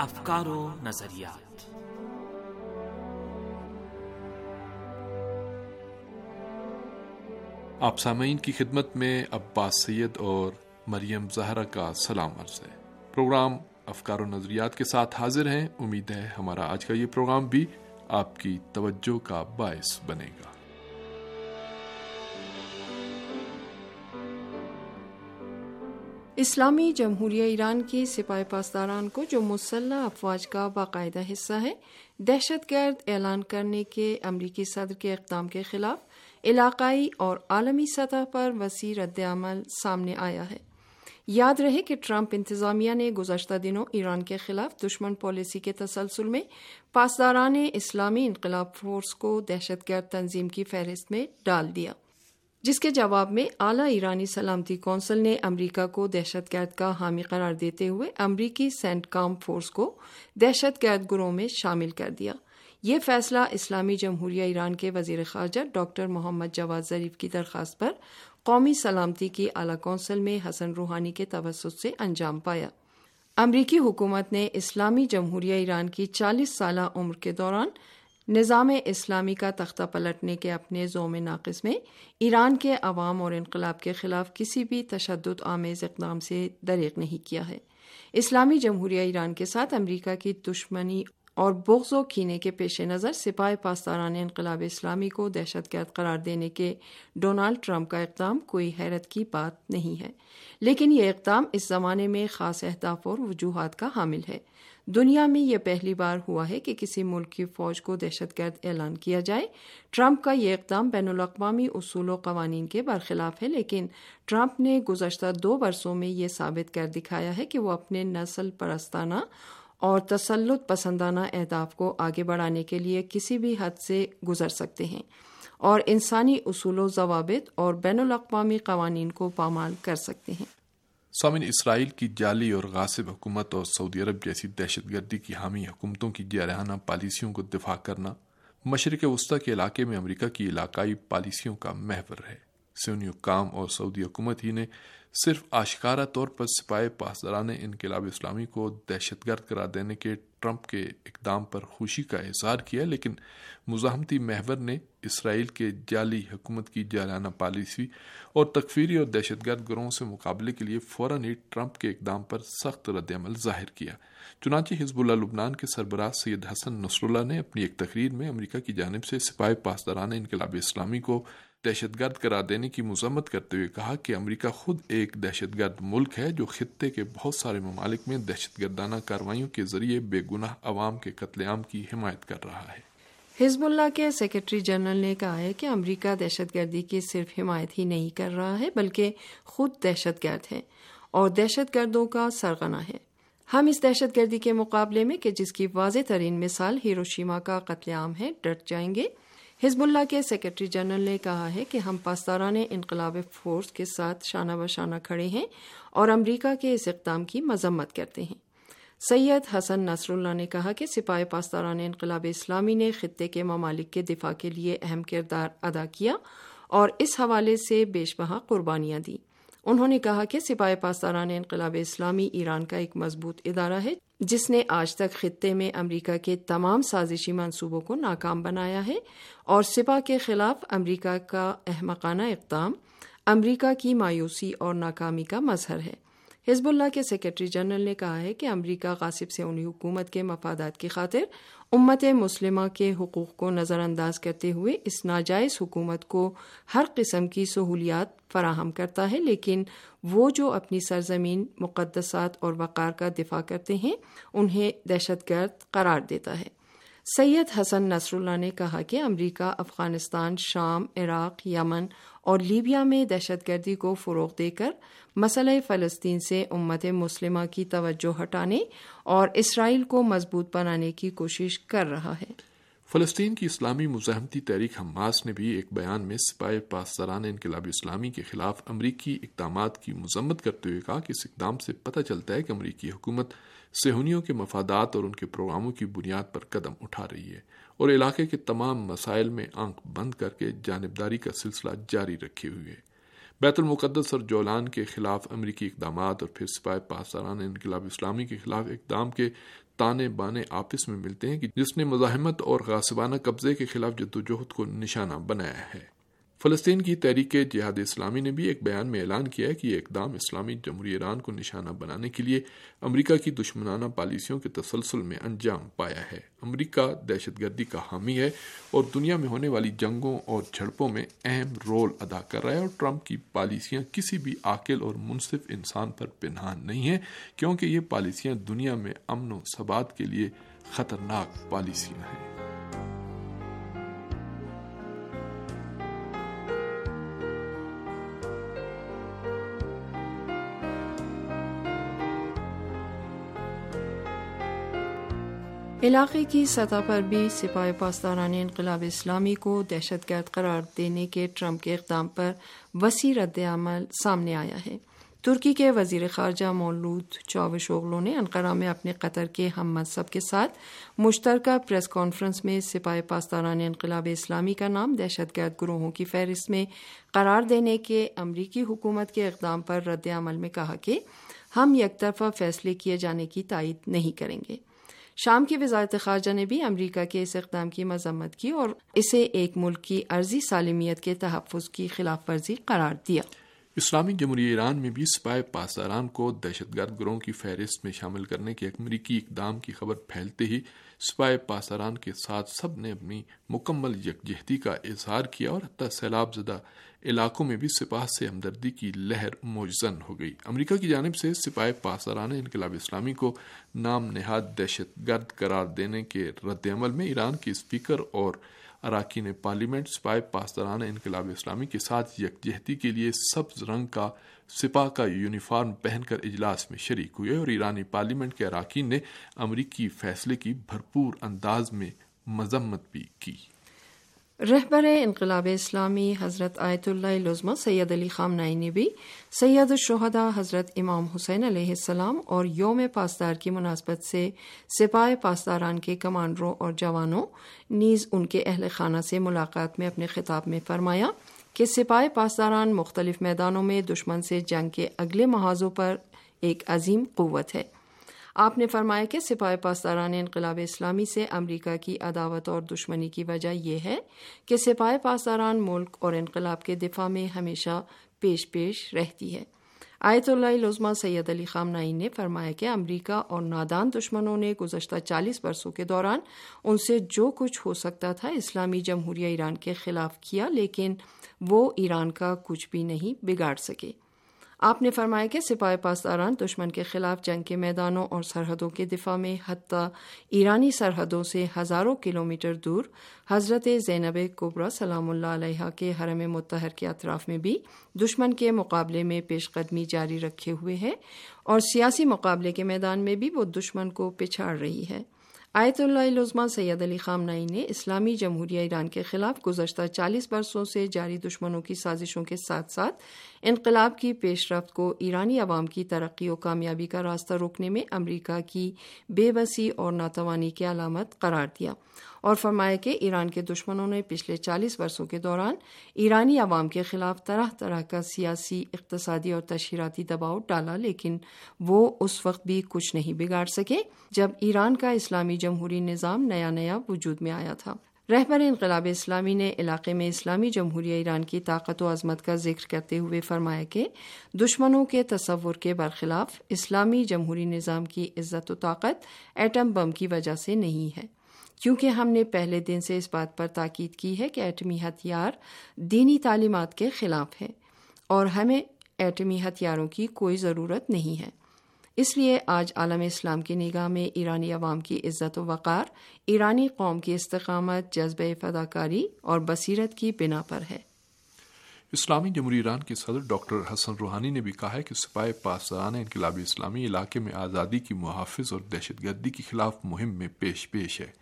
افکار و نظریات۔ آپ سامعین کی خدمت میں عباس سید اور مریم زہرا کا سلام عرض ہے۔ پروگرام افکار و نظریات کے ساتھ حاضر ہیں۔ امید ہے ہمارا آج کا یہ پروگرام بھی آپ کی توجہ کا باعث بنے گا۔ اسلامی جمہوریہ ایران کی سپاہی پاسداران کو جو مسلح افواج کا باقاعدہ حصہ ہے دہشت گرد اعلان کرنے کے امریکی صدر کے اقدام کے خلاف علاقائی اور عالمی سطح پر وسیع رد عمل سامنے آیا ہے۔ یاد رہے کہ ٹرمپ انتظامیہ نے گزشتہ دنوں ایران کے خلاف دشمن پالیسی کے تسلسل میں پاسداران اسلامی انقلاب فورس کو دہشت گرد تنظیم کی فہرست میں ڈال دیا۔ جس کے جواب میں اعلی ایرانی سلامتی کونسل نے امریکہ کو دہشت گرد کا حامی قرار دیتے ہوئے امریکی سینٹ کام فورس کو دہشت گرد گروہ میں شامل کر دیا۔ یہ فیصلہ اسلامی جمہوریہ ایران کے وزیر خارجہ ڈاکٹر محمد جواد ظریف کی درخواست پر قومی سلامتی کی اعلی کونسل میں حسن روحانی کے توسط سے انجام پایا۔ امریکی حکومت نے اسلامی جمہوریہ ایران کی چالیس سالہ عمر کے دوران نظام اسلامی کا تختہ پلٹنے کے اپنے زوم ناقص میں ایران کے عوام اور انقلاب کے خلاف کسی بھی تشدد، آمیز اقدام سے دریغ نہیں کیا ہے۔ اسلامی جمہوریہ ایران کے ساتھ امریکہ کی دشمنی اور بغض و کینے کے پیش نظر سپاہی پاسداران انقلاب اسلامی کو دہشت گرد قرار دینے کے ڈونالڈ ٹرمپ کا اقدام کوئی حیرت کی بات نہیں ہے، لیکن یہ اقدام اس زمانے میں خاص اہداف اور وجوہات کا حامل ہے۔ دنیا میں یہ پہلی بار ہوا ہے کہ کسی ملک کی فوج کو دہشت گرد اعلان کیا جائے۔ ٹرمپ کا یہ اقدام بین الاقوامی اصول و قوانین کے برخلاف ہے، لیکن ٹرمپ نے گزشتہ دو برسوں میں یہ ثابت کر دکھایا ہے کہ وہ اپنے نسل پرستانہ اور تسلط پسندانہ اہداف کو آگے بڑھانے کے لیے کسی بھی حد سے گزر سکتے ہیں اور انسانی اصول و ضوابط اور بین الاقوامی قوانین کو پامال کر سکتے ہیں۔ سامن اسرائیل کی جعلی اور غاصب حکومت اور سعودی عرب جیسی دہشت گردی کی حامی حکومتوں کی جارحانہ پالیسیوں کو دفاع کرنا مشرق وسطی کے علاقے میں امریکہ کی علاقائی پالیسیوں کا محور ہے۔ سیونی حکام اور سعودی حکومت ہی نے صرف آشکارہ طور پر سپاہی پاسداران انقلاب اسلامی کو دہشت گرد قرار دینے کے ٹرمپ کے اقدام پر خوشی کا اظہار کیا، لیکن مزاحمتی محور نے اسرائیل کے جعلی حکومت کی جالانہ پالیسی اور تکفیری اور دہشت گرد گروہوں سے مقابلے کے لیے فوراً ہی ٹرمپ کے اقدام پر سخت رد عمل ظاہر کیا۔ چنانچہ حزب اللہ لبنان کے سربراہ سید حسن نصر اللہ نے اپنی ایک تقریر میں امریکہ کی جانب سے سپاہی پاسداران انقلاب اسلامی کو دہشت گرد قرار دینے کی مذمت کرتے ہوئے کہا کہ امریکہ خود ایک دہشت گرد ملک ہے جو خطے کے بہت سارے ممالک میں دہشت گردانہ کاروائیوں کے ذریعے بے گناہ عوام کے قتل عام کی حمایت کر رہا ہے۔ حزب اللہ کے سیکرٹری جنرل نے کہا ہے کہ امریکہ دہشت گردی کی صرف حمایت ہی نہیں کر رہا ہے، بلکہ خود دہشت گرد ہے اور دہشت گردوں کا سرغنہ ہے۔ ہم اس دہشت گردی کے مقابلے میں کہ جس کی واضح ترین مثال ہیروشیما کا قتل عام ہے ڈٹ جائیں گے۔ حزب اللہ کے سیکرٹری جنرل نے کہا ہے کہ ہم پاسداران انقلاب فورس کے ساتھ شانہ بشانہ کھڑے ہیں اور امریکہ کے اس اقدام کی مذمت کرتے ہیں۔ سید حسن نصر اللہ نے کہا کہ سپاہی پاسداران انقلاب اسلامی نے خطے کے ممالک کے دفاع کے لیے اہم کردار ادا کیا اور اس حوالے سے بیش بہا قربانیاں دیں۔ انہوں نے کہا کہ سپاہی پاسداران انقلاب اسلامی ایران کا ایک مضبوط ادارہ ہے جس نے آج تک خطے میں امریکہ کے تمام سازشی منصوبوں کو ناکام بنایا ہے اور سپا کے خلاف امریکہ کا احمقانہ اقدام امریکہ کی مایوسی اور ناکامی کا مظہر ہے۔ حزب اللہ کے سیکرٹری جنرل نے کہا ہے کہ امریکہ غاصب سے انہیں حکومت کے مفادات کی خاطر امت مسلمہ کے حقوق کو نظر انداز کرتے ہوئے اس ناجائز حکومت کو ہر قسم کی سہولیات فراہم کرتا ہے، لیکن وہ جو اپنی سرزمین، مقدسات اور وقار کا دفاع کرتے ہیں، انہیں دہشت گرد قرار دیتا ہے۔ سید حسن نصر اللہ نے کہا کہ امریکہ، افغانستان، شام، عراق، یمن اور لیبیا میں دہشت گردی کو فروغ دے کر مسئلہ فلسطین سے امت مسلمہ کی توجہ ہٹانے اور اسرائیل کو مضبوط بنانے کی کوشش کر رہا ہے۔ فلسطین کی اسلامی مزاحمتی تحریک حماس نے بھی ایک بیان میں سپاہی پاسداران انقلاب اسلامی کے خلاف امریکی اقدامات کی مذمت کرتے ہوئے کہا کہ اس اقدام سے پتہ چلتا ہے کہ امریکی حکومت سہونیوں کے مفادات اور ان کے پروگراموں کی بنیاد پر قدم اٹھا رہی ہے اور علاقے کے تمام مسائل میں آنکھ بند کر کے جانبداری کا سلسلہ جاری رکھے ہوئے بیت المقدس اور جولان کے خلاف امریکی اقدامات اور پھر سپاہی پاسداران انقلاب اسلامی کے خلاف اقدام کے تانے بانے آپس میں ملتے ہیں کہ جس نے مزاحمت اور غاسبانہ قبضے کے خلاف جدوجہد کو نشانہ بنایا ہے۔ فلسطین کی تحریک جہاد اسلامی نے بھی ایک بیان میں اعلان کیا ہے کہ یہ اقدام اسلامی جمہوری ایران کو نشانہ بنانے کے لیے امریکہ کی دشمنانہ پالیسیوں کے تسلسل میں انجام پایا ہے۔ امریکہ دہشت گردی کا حامی ہے اور دنیا میں ہونے والی جنگوں اور جھڑپوں میں اہم رول ادا کر رہا ہے اور ٹرمپ کی پالیسیاں کسی بھی عاقل اور منصف انسان پر پنہان نہیں ہیں کیونکہ یہ پالیسیاں دنیا میں امن و ثبات کے لیے خطرناک پالیسیاں ہیں۔ علاقے کی سطح پر بھی سپاہی پاسداران انقلاب اسلامی کو دہشت گرد قرار دینے کے ٹرمپ کے اقدام پر وسیع رد عمل سامنے آیا ہے۔ ترکی کے وزیر خارجہ مولود چاوش اوغلو نے انقرہ میں اپنے قطر کے ہم مذہب کے ساتھ مشترکہ پریس کانفرنس میں سپاہی پاسداران انقلاب اسلامی کا نام دہشت گرد گروہوں کی فہرست میں قرار دینے کے امریکی حکومت کے اقدام پر رد عمل میں کہا کہ ہم یک طرفہ فیصلے کیے جانے کی تائید نہیں کریں گے۔ شام کی وزارت خارجہ نے بھی امریکہ کے اس اقدام کی مذمت کی اور اسے ایک ملک کی عرضی سالمیت کے تحفظ کی خلاف ورزی قرار دیا۔ اسلامی جمہوری ایران میں بھی سپاہ پاسداران کو دہشت گرد گروہوں کی فہرست میں شامل کرنے کے امریکی اقدام کی خبر پھیلتے ہی سپاہ پاسداران کے ساتھ سب نے اپنی مکمل یکجہتی کا اظہار کیا اور حتی سیلاب زدہ علاقوں میں بھی سپاہ سے ہمدردی کی لہر موجزن ہو گئی۔ امریکہ کی جانب سے سپاہ پاسداران انقلاب اسلامی کو نام نہاد دہشت گرد قرار دینے کے رد عمل میں ایران کے اسپیکر اور اراکین پارلیمنٹ سپاہ پاسداران انقلاب اسلامی کے ساتھ یکجہتی کے لیے سبز رنگ کا سپاہ کا یونیفارم پہن کر اجلاس میں شریک ہوئے اور ایرانی پارلیمنٹ کے اراکین نے امریکی فیصلے کی بھرپور انداز میں مذمت بھی کی۔ رہبر انقلاب اسلامی حضرت آیت اللہ لزمہ سید علی خامنائی نے بھی، سید الشہدا حضرت امام حسین علیہ السلام اور یوم پاسدار کی مناسبت سے سپاہ پاسداران کے کمانڈروں اور جوانوں، نیز ان کے اہل خانہ سے ملاقات میں اپنے خطاب میں فرمایا کہ سپاہ پاسداران مختلف میدانوں میں دشمن سے جنگ کے اگلے محاذوں پر ایک عظیم قوت ہے۔ آپ نے فرمایا کہ سپاہ پاسداران انقلاب اسلامی سے امریکہ کی عداوت اور دشمنی کی وجہ یہ ہے کہ سپاہ پاسداران ملک اور انقلاب کے دفاع میں ہمیشہ پیش پیش رہتی ہے۔ آیت اللہ لزما سید علی خامنائی نے فرمایا کہ امریکہ اور نادان دشمنوں نے گزشتہ چالیس برسوں کے دوران ان سے جو کچھ ہو سکتا تھا اسلامی جمہوریہ ایران کے خلاف کیا، لیکن وہ ایران کا کچھ بھی نہیں بگاڑ سکے۔ آپ نے فرمایا کہ سپاہ پاسداران دشمن کے خلاف جنگ کے میدانوں اور سرحدوں کے دفاع میں حتیٰ ایرانی سرحدوں سے ہزاروں کلومیٹر دور حضرت زینب کوبرا سلام اللہ علیہ کے حرم متحر کے اطراف میں بھی دشمن کے مقابلے میں پیش قدمی جاری رکھے ہوئے ہے اور سیاسی مقابلے کے میدان میں بھی وہ دشمن کو پچھاڑ رہی ہے۔ آیت اللہ لزما سید علی خامنائی نے اسلامی جمہوریہ ایران کے خلاف گزشتہ چالیس برسوں سے جاری دشمنوں کی سازشوں کے ساتھ ساتھ انقلاب کی پیش رفت کو ایرانی عوام کی ترقی و کامیابی کا راستہ روکنے میں امریکہ کی بے بسی اور ناتوانی کی علامت قرار دیا اور فرمایا کہ ایران کے دشمنوں نے پچھلے چالیس برسوں کے دوران ایرانی عوام کے خلاف طرح طرح کا سیاسی، اقتصادی اور تشہیراتی دباؤ ڈالا، لیکن وہ اس وقت بھی کچھ نہیں بگاڑ سکے جب ایران کا اسلامی جمہوری نظام نیا نیا وجود میں آیا تھا۔ رہبر انقلاب اسلامی نے علاقے میں اسلامی جمہوریہ ایران کی طاقت و عظمت کا ذکر کرتے ہوئے فرمایا کہ دشمنوں کے تصور کے برخلاف اسلامی جمہوری نظام کی عزت و طاقت ایٹم بم کی وجہ سے نہیں ہے۔ کیونکہ ہم نے پہلے دن سے اس بات پر تاکید کی ہے کہ ایٹمی ہتھیار دینی تعلیمات کے خلاف ہے اور ہمیں ایٹمی ہتھیاروں کی کوئی ضرورت نہیں ہے۔ اس لیے آج عالم اسلام کی نگاہ میں ایرانی عوام کی عزت و وقار، ایرانی قوم کی استقامت، جذبہ فداکاری اور بصیرت کی بنا پر ہے۔ اسلامی جمہوری ایران کے صدر ڈاکٹر حسن روحانی نے بھی کہا ہے کہ سپاہ پاسداران انقلابی اسلامی علاقے میں آزادی کی محافظ اور دہشت گردی کے خلاف مہم میں پیش پیش ہے۔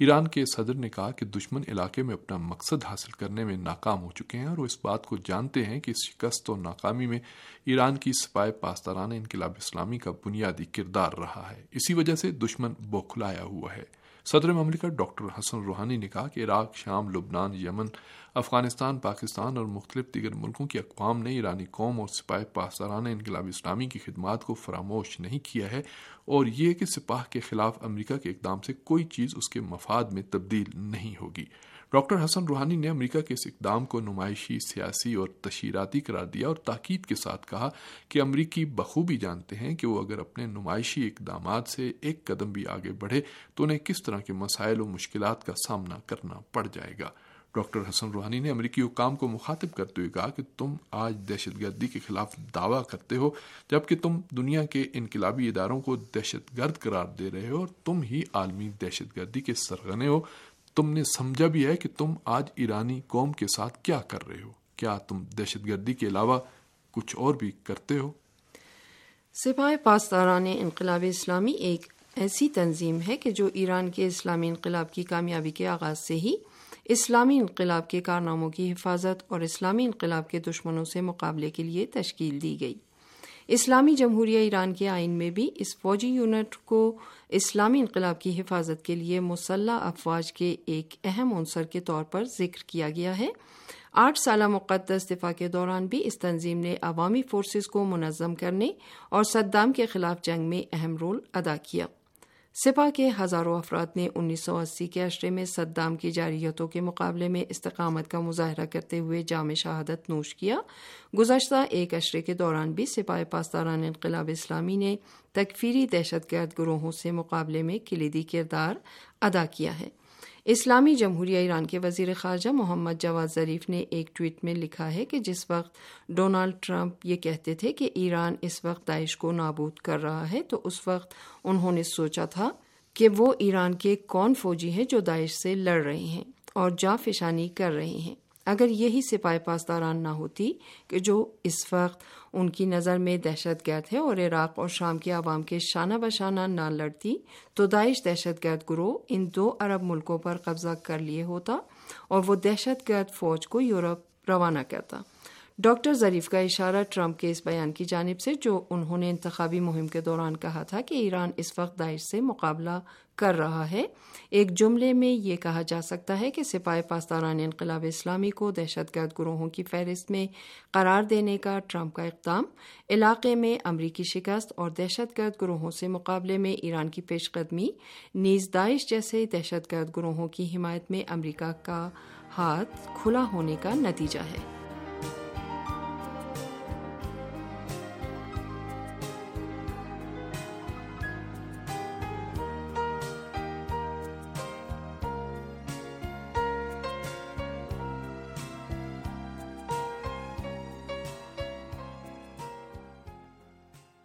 ایران کے صدر نے کہا کہ دشمن علاقے میں اپنا مقصد حاصل کرنے میں ناکام ہو چکے ہیں اور وہ اس بات کو جانتے ہیں کہ اس شکست اور ناکامی میں ایران کی سپاہ پاسداران انقلاب اسلامی کا بنیادی کردار رہا ہے۔ اسی وجہ سے دشمن بوکھلایا ہوا ہے۔ صدر مملکت ڈاکٹر حسن روحانی نے کہا کہ عراق، شام، لبنان، یمن، افغانستان، پاکستان اور مختلف دیگر ملکوں کی اقوام نے ایرانی قوم اور سپاہ پاسداران انقلاب اسلامی کی خدمات کو فراموش نہیں کیا ہے اور یہ کہ سپاہ کے خلاف امریکہ کے اقدام سے کوئی چیز اس کے مفاد میں تبدیل نہیں ہوگی۔ ڈاکٹر حسن روحانی نے امریکہ کے اس اقدام کو نمائشی، سیاسی اور تشہیراتی قرار دیا اور تاکید کے ساتھ کہا کہ امریکی بخوبی جانتے ہیں کہ وہ اگر اپنے نمائشی اقدامات سے ایک قدم بھی آگے بڑھے تو انہیں کس طرح کے مسائل و مشکلات کا سامنا کرنا پڑ جائے گا۔ ڈاکٹر حسن روحانی نے امریکی حکام کو مخاطب کرتے ہوئے کہا کہ تم آج دہشت گردی کے خلاف دعویٰ کرتے ہو، جبکہ تم دنیا کے انقلابی اداروں کو دہشت گرد قرار دے رہے ہو اور تم ہی عالمی دہشت گردی کے سرغنے ہو۔ تم نے سمجھا بھی ہے کہ تم آج ایرانی قوم کے ساتھ کیا کر رہے ہو؟ کیا تم دہشت گردی کے علاوہ کچھ اور بھی کرتے ہو؟ سپاہ پاسداران انقلاب اسلامی ایک ایسی تنظیم ہے کہ جو ایران کے اسلامی انقلاب کی کامیابی کے آغاز سے ہی اسلامی انقلاب کے کارناموں کی حفاظت اور اسلامی انقلاب کے دشمنوں سے مقابلے کے لیے تشکیل دی گئی۔ اسلامی جمہوریہ ایران کے آئین میں بھی اس فوجی یونٹ کو اسلامی انقلاب کی حفاظت کے لیے مسلح افواج کے ایک اہم عنصر کے طور پر ذکر کیا گیا ہے۔ آٹھ سالہ مقدس دفاع کے دوران بھی اس تنظیم نے عوامی فورسز کو منظم کرنے اور صدام کے خلاف جنگ میں اہم رول ادا کیا۔ سپا کے ہزاروں افراد نے انیس سو اسی کے اشرے میں صدام کی جاریتوں کے مقابلے میں استقامت کا مظاہرہ کرتے ہوئے جامع شہادت نوش کیا۔ گزشتہ ایک اشرے کے دوران بھی سپاہ پاسداران انقلاب اسلامی نے تکفیری دہشت گرد گروہوں سے مقابلے میں کلیدی کردار ادا کیا ہے۔ اسلامی جمہوریہ ایران کے وزیر خارجہ محمد جواد ظریف نے ایک ٹویٹ میں لکھا ہے کہ جس وقت ڈونالڈ ٹرمپ یہ کہتے تھے کہ ایران اس وقت داعش کو نابود کر رہا ہے، تو اس وقت انہوں نے سوچا تھا کہ وہ ایران کے کون فوجی ہیں جو داعش سے لڑ رہے ہیں اور جا فشانی کر رہے ہیں۔ اگر یہی سپاہ پاسداران نہ ہوتی کہ جو اس وقت ان کی نظر میں دہشت گرد ہے اور عراق اور شام کے عوام کے شانہ بشانہ نہ لڑتی، تو داعش دہشت گرد گروہ ان دو عرب ملکوں پر قبضہ کر لیے ہوتا اور وہ دہشت گرد فوج کو یورپ روانہ کرتا۔ ڈاکٹر ظریف کا اشارہ ٹرمپ کے اس بیان کی جانب سے جو انہوں نے انتخابی مہم کے دوران کہا تھا کہ ایران اس وقت داعش سے مقابلہ کر رہا ہے۔ ایک جملے میں یہ کہا جا سکتا ہے کہ سپاہی پاسداران انقلاب اسلامی کو دہشت گرد گروہوں کی فہرست میں قرار دینے کا ٹرمپ کا اقدام، علاقے میں امریکی شکست اور دہشت گرد گروہوں سے مقابلے میں ایران کی پیش قدمی، نیز داعش جیسے دہشت گرد گروہوں کی حمایت میں امریکہ کا ہاتھ کھلا ہونے کا نتیجہ ہے۔